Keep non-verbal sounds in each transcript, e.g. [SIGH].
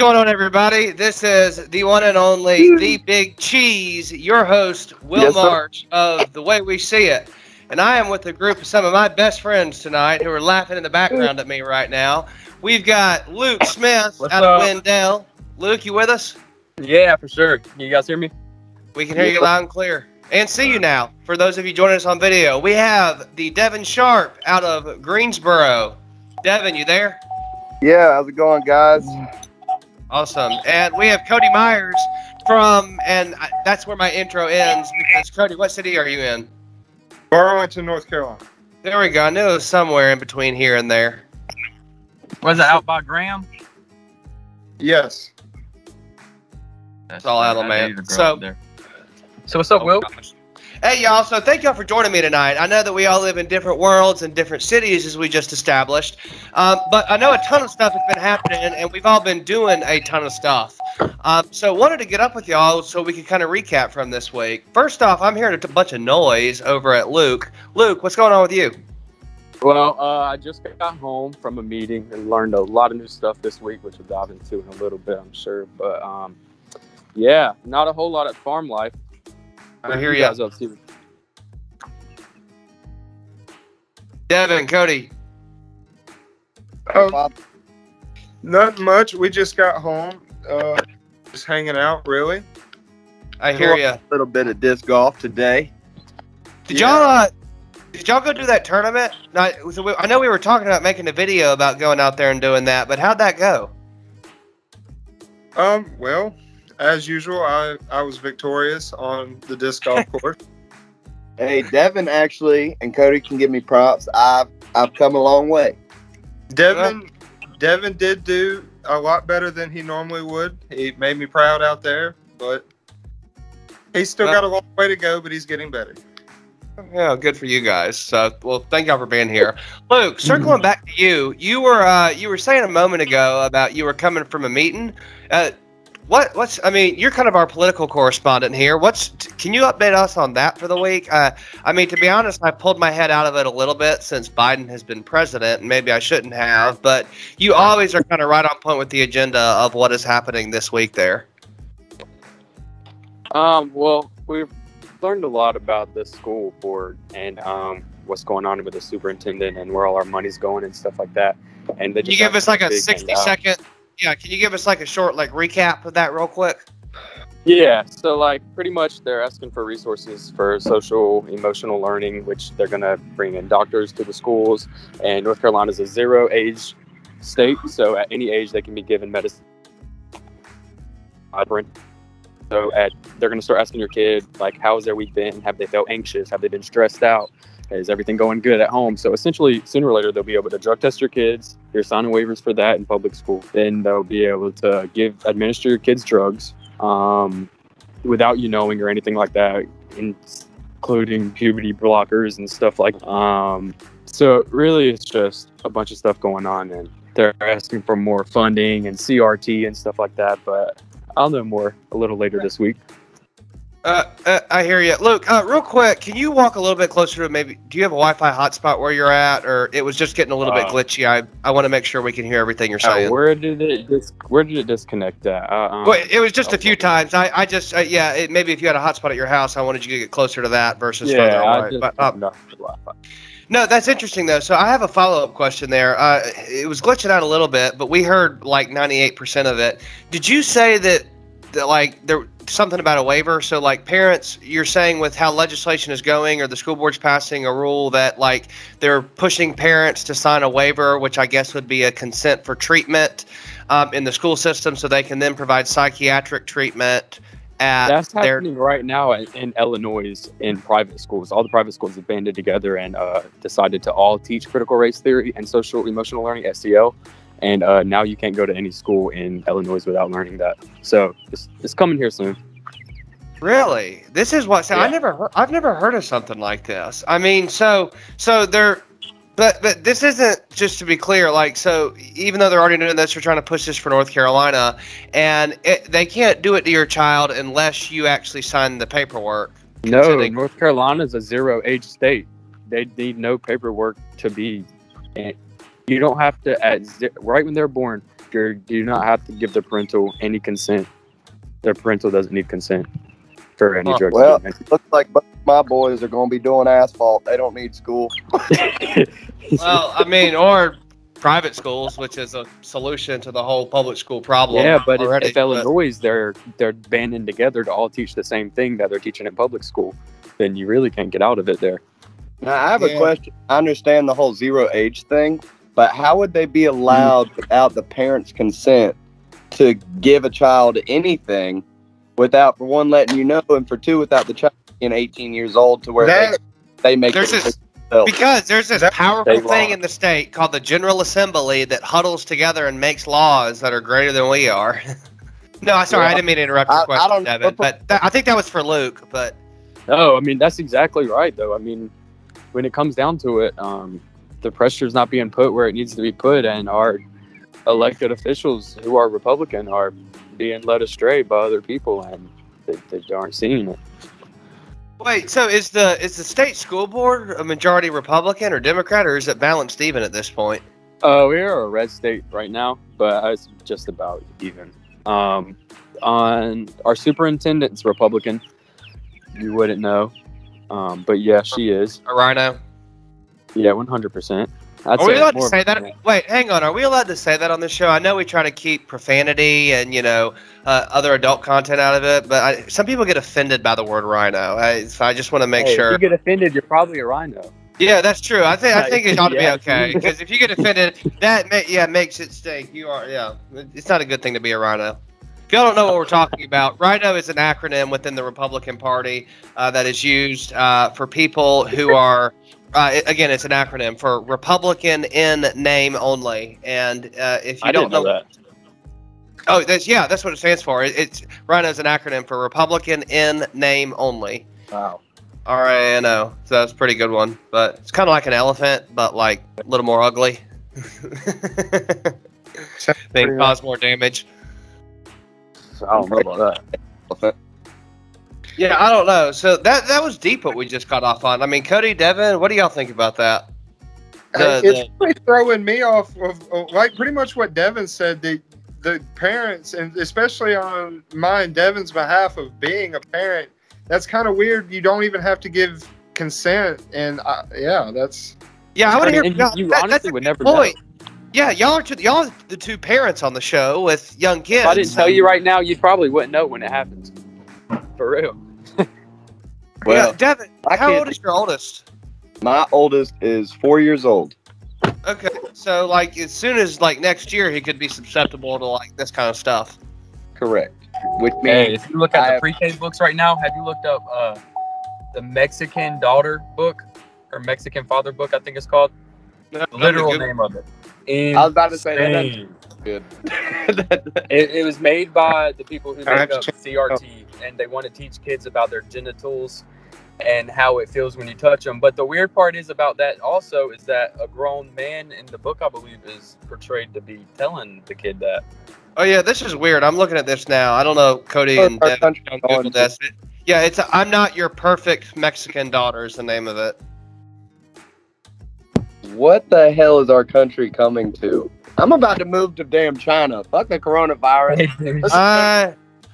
going on, everybody? This is the one and only, the Big Cheese, your host, Will Yes, sir. March of The Way We See It. And I am with a group of some of my best friends tonight who are laughing in the background at me right now. We've got Luke Smith What's out of? Wendell. Luke, you with us? Yeah, for sure. Can you guys hear me? We can hear you loud and clear. And see you now. For those of you joining us on video, we have the Devin Sharp out of Greensboro. Devin, you there? Yeah, how's it going, guys? Awesome. And we have Cody Myers from, and I, that's where my intro ends because Cody, what city are you in? Burlington, North Carolina. There we go. I knew it was somewhere in between here and there. Was it out by Graham? Yes. That's all right. Alabama. I need to So- there. So what's up, Oh, Will? gosh. Hey, y'all. So thank y'all for joining me tonight. I know that we all live in different worlds and different cities, as we just established. Um, but I know a ton of stuff has been happening, and we've all been doing a ton of stuff. Um, so wanted to get up with y'all so we could kind of recap from this week. First off, I'm hearing a bunch of noise over at Luke. Luke, what's going on with you? Well, uh, I just got home from a meeting and learned a lot of new stuff this week, which we'll dive into in a little bit, I'm sure. But um, yeah, not a whole lot at farm life. I hear you you. guys up to. Devin, Cody. Oh, nothing much. We just got home. Uh, just hanging out, really. I hear you. A little bit of disc golf today. Did y'all uh, did y'all go do that tournament? Not, so we, I know we were talking about making a video about going out there and doing that, but how'd that go? Um, well, as usual, I I was victorious on the disc golf [LAUGHS] course. Hey, Devin actually, and Cody can give me props. I've I've come a long way. Devin, Devin did do a lot better than he normally would. He made me proud out there, but he's still Well- got a long way to go. But he's getting better. Yeah, good for you guys. So, well, thank y'all for being here. Luke, circling back to you, you were uh, you were saying a moment ago about you were coming from a meeting. Uh, what what's I mean, you're kind of our political correspondent here. What's can you update us on that for the week? Uh, I mean, to be honest, I pulled my head out of it a little bit since Biden has been president, and maybe I shouldn't have. But you always are kind of right on point with the agenda of what is happening this week there. Um, well, we've learned a lot about the school board and um, what's going on with the superintendent and where all our money's going and stuff like that. And you give us like a big 60 handout. second? Yeah, can you give us like a short like recap of that real quick? Yeah, so like pretty much they're asking for resources for social emotional learning, which they're gonna bring in doctors to the schools. And North Carolina is a zero age state, so at any age they can be given medicine. So at they're gonna start asking your kid like, how has their week been? Have they felt anxious? Have they been stressed out? Is everything going good at home? So essentially, sooner or later they'll be able to drug test your kids. You're signing waivers for that in public school. Then they'll be able to give administer your kids drugs um, without you knowing or anything like that, including puberty blockers and stuff like. Um, so really, it's just a bunch of stuff going on, and they're asking for more funding and CRT and stuff like that. But I'll know more a little later this week. Uh, uh, I hear you. Luke, uh, real quick, can you walk a little bit closer to maybe? Do you have a Wi-Fi hotspot where you're at, or it was just getting a little bit Uh, glitchy? I I want to make sure we can hear everything you're Uh, saying. where did it dis- Where did it disconnect at? Uh, um, well, it was just a few times. I, I just uh, yeah, it, maybe if you had a hotspot at your house, I wanted you to get closer to that versus yeah, further away. just But, the Wi-Fi. No, that's interesting though. So I have a follow up question there. Uh, it was glitching out a little bit, but we heard like 98% of it. Did you say that, that like there something about a waiver? So like parents, you're saying with how legislation is going, or the school board's passing a rule that like they're pushing parents to sign a waiver, which I guess would be a consent for treatment um, in the school system, so they can then provide psychiatric treatment at That's their happening right now in, in Illinois in private schools. All the private schools have banded together and uh, decided to all teach critical race theory and social emotional learning (SEL). And uh, now you can't go to any school in Illinois without learning that. So it's, it's coming here soon. Really? This is what so I never heard, I've never heard of something like this. I mean, so so they're but but this isn't just to be clear like so even though they're already doing this they're trying to push this for North Carolina and it, they can't do it to your child unless you actually sign the paperwork. No, North Carolina is a zero age state. They need no paperwork to be. And you don't have to at right when they're born. you do not have to give the parental any consent. Their parental doesn't need consent for any Huh. drug Well- treatment. Looks like my boys are going to be doing asphalt. They don't need school. [LAUGHS] Well, I mean, or private schools, which is a solution to the whole public school problem. yeah, but if, already, if Illinois they're they're banding together to all teach the same thing that they're teaching in public school, then you really can't get out of it there. Now, I have a question. I understand the whole zero age thing, but how would they be allowed without the parents' consent to give a child anything without, for one, letting you know, and for two, without the child being 18 years old to where That- they, they make There's it this- Because there's this That's powerful thing in the state called the General Assembly that huddles together and makes laws that are greater than we are. [LAUGHS] no, I'm sorry, I didn't mean to interrupt your I- I question, don't- Devin. But that, I think that was for Luke. But No, I mean that's exactly right though. I mean, when it comes down to it, um, the pressure's not being put where it needs to be put, and our elected officials who are Republican are being led astray by other people, and they, they aren't seeing it. wait, so is the is the state school board a majority Republican or Democrat, or is it balanced even at this point? Uh, we are a red state right now, but it's just about even. Um, on our superintendent's Republican. You wouldn't know, um, but yeah, she is. A rhino? Yeah, one hundred percent. Are we allowed to say that? Wait, hang on. Are we allowed to say that on the show? I know we try to keep profanity and you know uh, other adult content out of it, but I, some people get offended by the word rhino. I, so I just want to make Hey, If sure. you get offended, you're probably a rhino. Yeah, that's true. I think I think it [LAUGHS] ought to Yeah. be okay because if you get offended, that ma- yeah makes it stink. You are yeah. It's not a good thing to be a rhino. If y'all don't know what we're talking about, rhino is an acronym within the Republican Party uh, that is used uh, for people who are. Uh, it- again, it's an acronym for Republican in name only, and uh, if you I don't didn't know that. oh, that's yeah, that's what it stands for. It, it's rhino is an acronym for Republican in name only. Wow. R A N O. So that's a pretty good one. But it's kind of like an elephant, but like a little more ugly. [LAUGHS] they cause more damage. I don't know about that. Yeah, I don't know. So that that was deep what we just got off on. I mean, Cody, Devin, what do y'all think about that? The- it's really throwing me off of, of like pretty much what Devin said. The the parents and especially on my and Devin's behalf of being a parent, that's kind of weird. You don't even have to give consent, and I, yeah, that's Yeah, I want to hear. Y'all- you, you that- honestly that's would good never know. Yeah, y'all are two, y'all are the two parents on the show with young kids. If I didn't tell you right now, you probably wouldn't know when it happens. For real. Well, yeah, Devin, I how can't- old is your oldest? my oldest is four years old. Okay, so like as soon as like next year, he could be susceptible to like this kind of stuff. Correct. Which Hey, means if you look at I the pre-K books right now, have you looked up uh, the Mexican daughter book or Mexican father book? I think it's called. No, The literal Google- name of it. I was about to say that good. [LAUGHS] [LAUGHS] It, it was made by the people who I have make up check- CRT, and they want to teach kids about their genitals and how it feels when you touch them. But the weird part is about that also is that a grown man in the book, I believe, is portrayed to be telling the kid that. Oh yeah, this is weird. I'm looking at this now. I don't know, Cody Our and Devin, country Google this. It- yeah, it's a, I'm not your perfect Mexican daughter is the name of it. What the hell is our country coming to? I'm about to move to damn China. Fuck the coronavirus. [LAUGHS] Uh,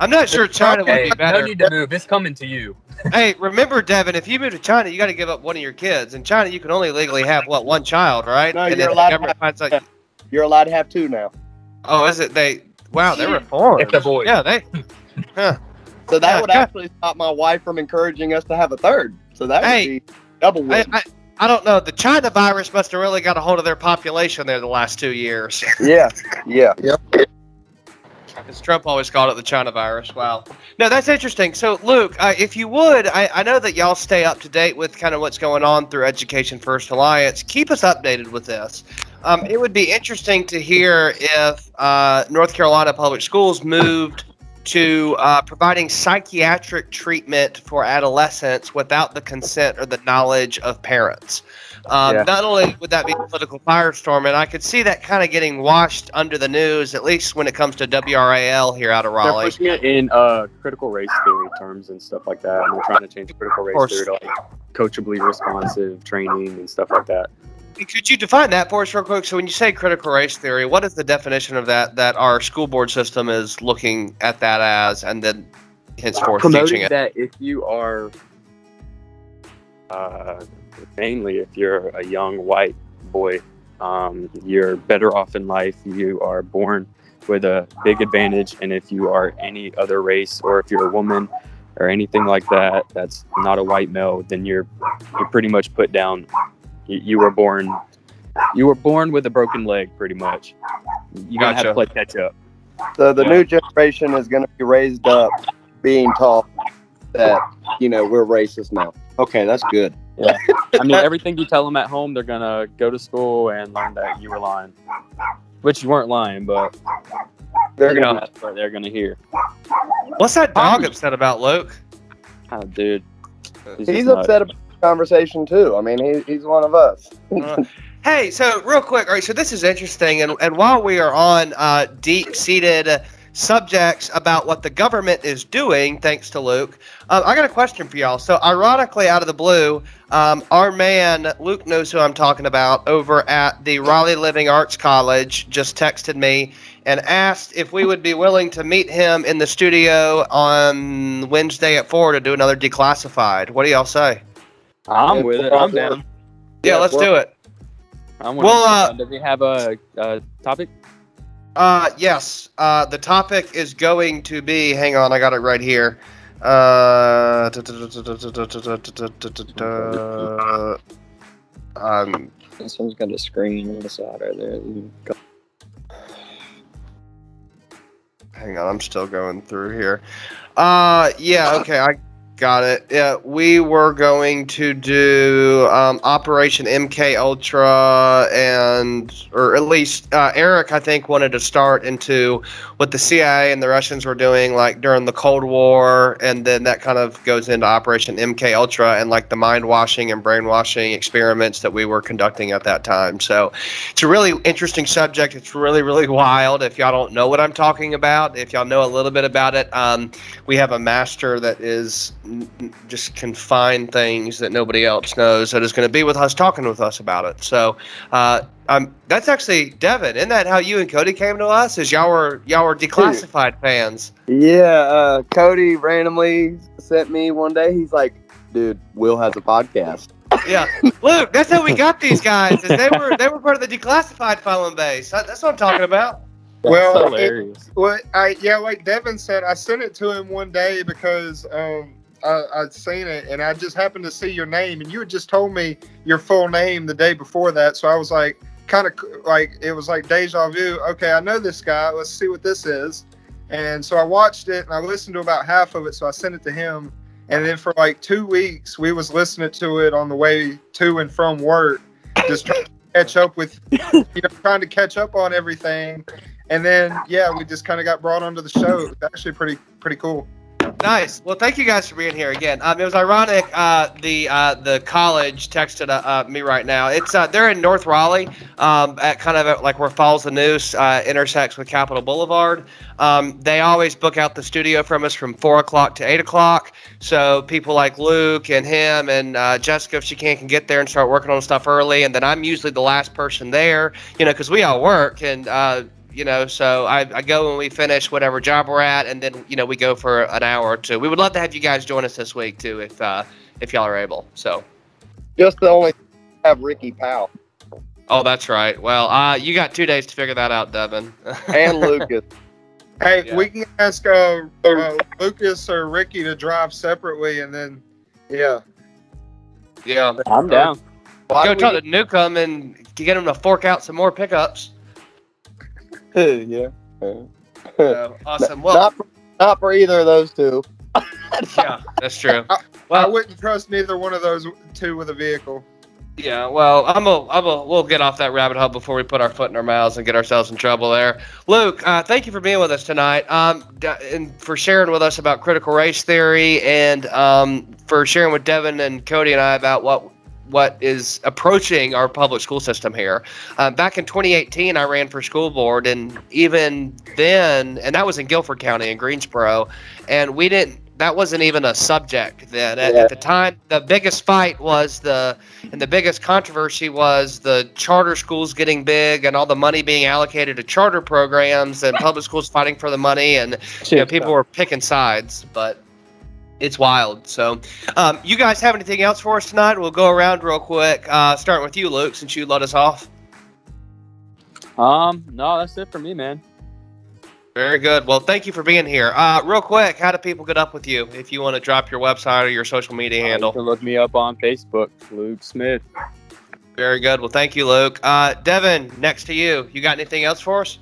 I'm not sure China would hey, be no better. need to move. It's coming to you. [LAUGHS] hey, remember, Devin, if you move to China, you got to give up one of your kids. In China, you can only legally have what one child, right? No, and you're if the allowed to government finds out, You're allowed to have two now. oh, is it they? Wow, they reformed. If they're boys. Yeah, they. [LAUGHS] So that Yeah, would God. actually stop my wife from encouraging us to have a third. So that would be double win. I, I don't know. The China virus must have really got a hold of their population there the last two years. yeah, yeah. As Trump always called it the China virus. Wow. No, that's interesting. So, Luke, uh, if you would, I, I know that y'all stay up to date with kind of what's going on through Education First Alliance. Keep us updated with this. Um, it would be interesting to hear if uh, North Carolina Public Schools moved to uh, providing psychiatric treatment for adolescents without the consent or the knowledge of parents. Um, Yeah. Not only would that be a political firestorm, and I could see that kind of getting washed under the news, at least when it comes to WRAL here out of They're Raleigh. pushing it in uh, critical race theory terms and stuff like that. And they're trying to change critical race theory to like culturally responsive training and stuff like that. Could you define that for us real quick? So when you say critical race theory, what is the definition of that that our school board system is looking at that as, and then henceforth teaching promoting it? that if you are uh, mainly if you're a young white boy um, you're better off in life you are born with a big advantage and if you are any other race or if you're a woman or anything like that that's not a white male then you're you're pretty much put down you, you were born you were born with a broken leg pretty much you're gonna have Gotcha. to play catch up So the Yeah. new generation is going to be raised up being taught that you know we're racist now. Okay, that's good. yeah I mean, everything you tell them at home, they're gonna go to school and learn that you were lying, which you weren't lying, but They're Yeah. gonna that's what they're gonna hear. What's that dog upset about, Luke? Oh, dude, He's just nuts. upset about the conversation too. I mean, he, he's one of us. Uh, [LAUGHS] hey, so real quick, all right. So this is interesting, and and while we are on uh, deep-seated subjects about what the government is doing, thanks to Luke, um, I got a question for y'all. So ironically, out of the blue, um, our man Luke knows who I'm talking about over at the Raleigh Living Arts College. Just texted me and asked if we would be willing to meet him in the studio on Wednesday at four to do another declassified. What do y'all say? I'm with it. I'm down. Yeah, Yeah, let's well- do it. I'm with Well, it. uh, does he have a, a topic? Uh, yes. Uh, the topic is going to be. Hang on, I got it right here. Uh, um, This one's got a screen on the side right there. hang on, I'm still going through here. Uh, yeah. Okay, I got it. Yeah, we were going to do um, Operation MK Ultra, and or at least uh, Eric, I think, wanted to start into what the CIA and the Russians were doing, like during the Cold War, and then that kind of goes into Operation MK Ultra and like the mind washing and brainwashing experiments that we were conducting at that time. So it's a really interesting subject. It's really, really wild. If y'all don't know what I'm talking about, if y'all know a little bit about it, um, we have a master that is just can find things that nobody else knows that is going to be with us talking with us about it. So uh, um, that's actually Devin. Isn't that how you and Cody came to us? Is y'all were y'all were declassified fans? Yeah, uh, Cody randomly sent me one day. He's like, "Dude, Will has a podcast." Yeah, [LAUGHS] Luke. That's how we got these guys. Is they were they were part of the declassified following base. That's what I'm talking about. Well, That's it- Well, I yeah, like Devin said, I sent it to him one day because um, I, I'd seen it, and I just happened to see your name, and you had just told me your full name the day before that, so I was like, kind of like it was like deja vu. Okay, I know this guy. Let's see what this is. And so I watched it, and I listened to about half of it, so I sent it to him. And then for like two weeks, we was listening to it on the way to and from work, just trying to catch up with, [LAUGHS] you know, trying to catch up on everything. And then yeah, we just kind of got brought onto the show. It was actually pretty pretty cool. Nice. Well, thank you guys for being here again. Um, it was ironic. Uh, the uh, the college texted uh, uh, me right now. It's uh, they're in North Raleigh, um, at kind of at, like where Falls of Neuse uh, intersects with Capital Boulevard. Um, they always book out the studio from us from four o'clock to eight o'clock. So people like Luke and him and Jessica, if she can, can get there and start working on stuff early. And then I'm usually the last person there, you know, because we all work and. You know so I, I go when we finish whatever job we're at and then you know we go for an hour or two. We would love to have you guys join us this week too if uh if y'all are able so. Just the only have Ricky Powell. Oh that's right. Well uh you got two days to figure that out devin. And [LAUGHS] Lucas. Hey, Yeah. we can ask uh, uh, Lucas or Ricky to drive separately, and then yeah, yeah. I'm down. Why go do talk we- to newcomb and get him to fork out some more pickups [LAUGHS] yeah. [LAUGHS] so, awesome well not, for, not for either of those two. [LAUGHS] yeah that's true I well wouldn't trust neither one of those two with a vehicle. Yeah, well, I'm a, I'm a, we'll get off that rabbit hole before we put our foot in our mouths and get ourselves in trouble there. Luke, uh, thank you for being with us tonight, um, and for sharing with us about critical race theory, and um, for sharing with Devin and Cody and I about what what is approaching our public school system here. Uh, back in 2018, I ran for school board, and even then, and that was in Guilford County in Greensboro, and we didn't that wasn't even a subject then. At, Yeah. at the time, the biggest fight was the and the biggest controversy was the charter schools getting big and all the money being allocated to charter programs and public schools fighting for the money and you know, people were picking sides, but it's wild. So, um, you guys have anything else for us tonight? We'll go around real quick, uh, starting with you, Luke, since you let us off. Um, no, that's it for me, man. Very good. Well, thank you for being here. Uh, real quick, how do people get up with you if you want to drop your website or your social media Uh, you handle? can look me up on Facebook, Luke Smith. Very good. Well, thank you, Luke. Uh, Devin, next to you. You got anything else for us?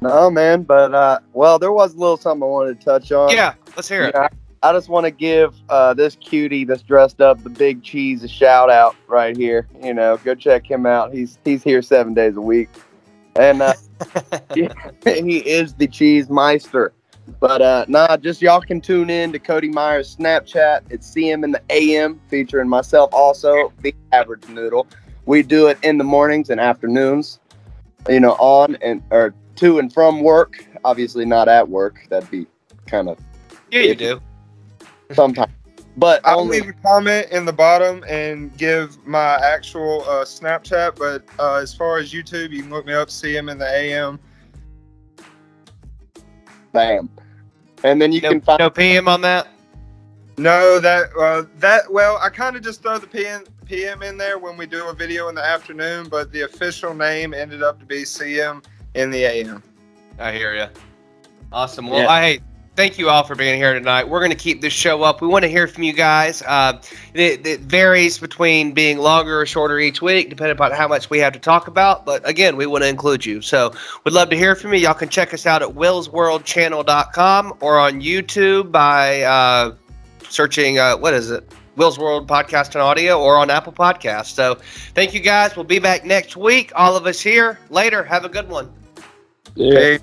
No, man, but uh, well, there was a little something I wanted to touch on. Yeah, let's hear it. Yeah, I just want to give uh, this cutie that's dressed up, the Big Cheese, a shout out right here. You know, go check him out. He's he's here seven days a week, and uh, [LAUGHS] he, [LAUGHS] he is the cheese meister. But uh, nah, just y'all can tune in to Cody Myers Snapchat. It's CM in the AM, featuring myself also, the average noodle. We do it in the mornings and afternoons. You know, on and or to and from work. Obviously, not at work. That'd be kind of Yeah, you do. Sometimes. But I'll only leave a comment in the bottom and give my actual uh, Snapchat. But uh, as far as YouTube, you can look me up, CM in the AM. bam. And then you No, can find no PM on that? No, that uh, that well, I kind of just throw the PM PM in there when we do a video in the afternoon, but the official name ended up to be CM in the AM. I hear you. Awesome. Well, Yeah. I thank you all for being here tonight. We're going to keep this show up. We want to hear from you guys. Uh, it, it varies between being longer or shorter each week, depending upon how much we have to talk about. But again, we want to include you. So we'd love to hear from you. Y'all can check us out at willsworldchannel.com or on YouTube by uh, searching, uh, what is it? Will's World Podcast and Audio or on Apple Podcasts. So thank you guys. We'll be back next week. All of us here. Later. Have a good one. Yeah. Hey.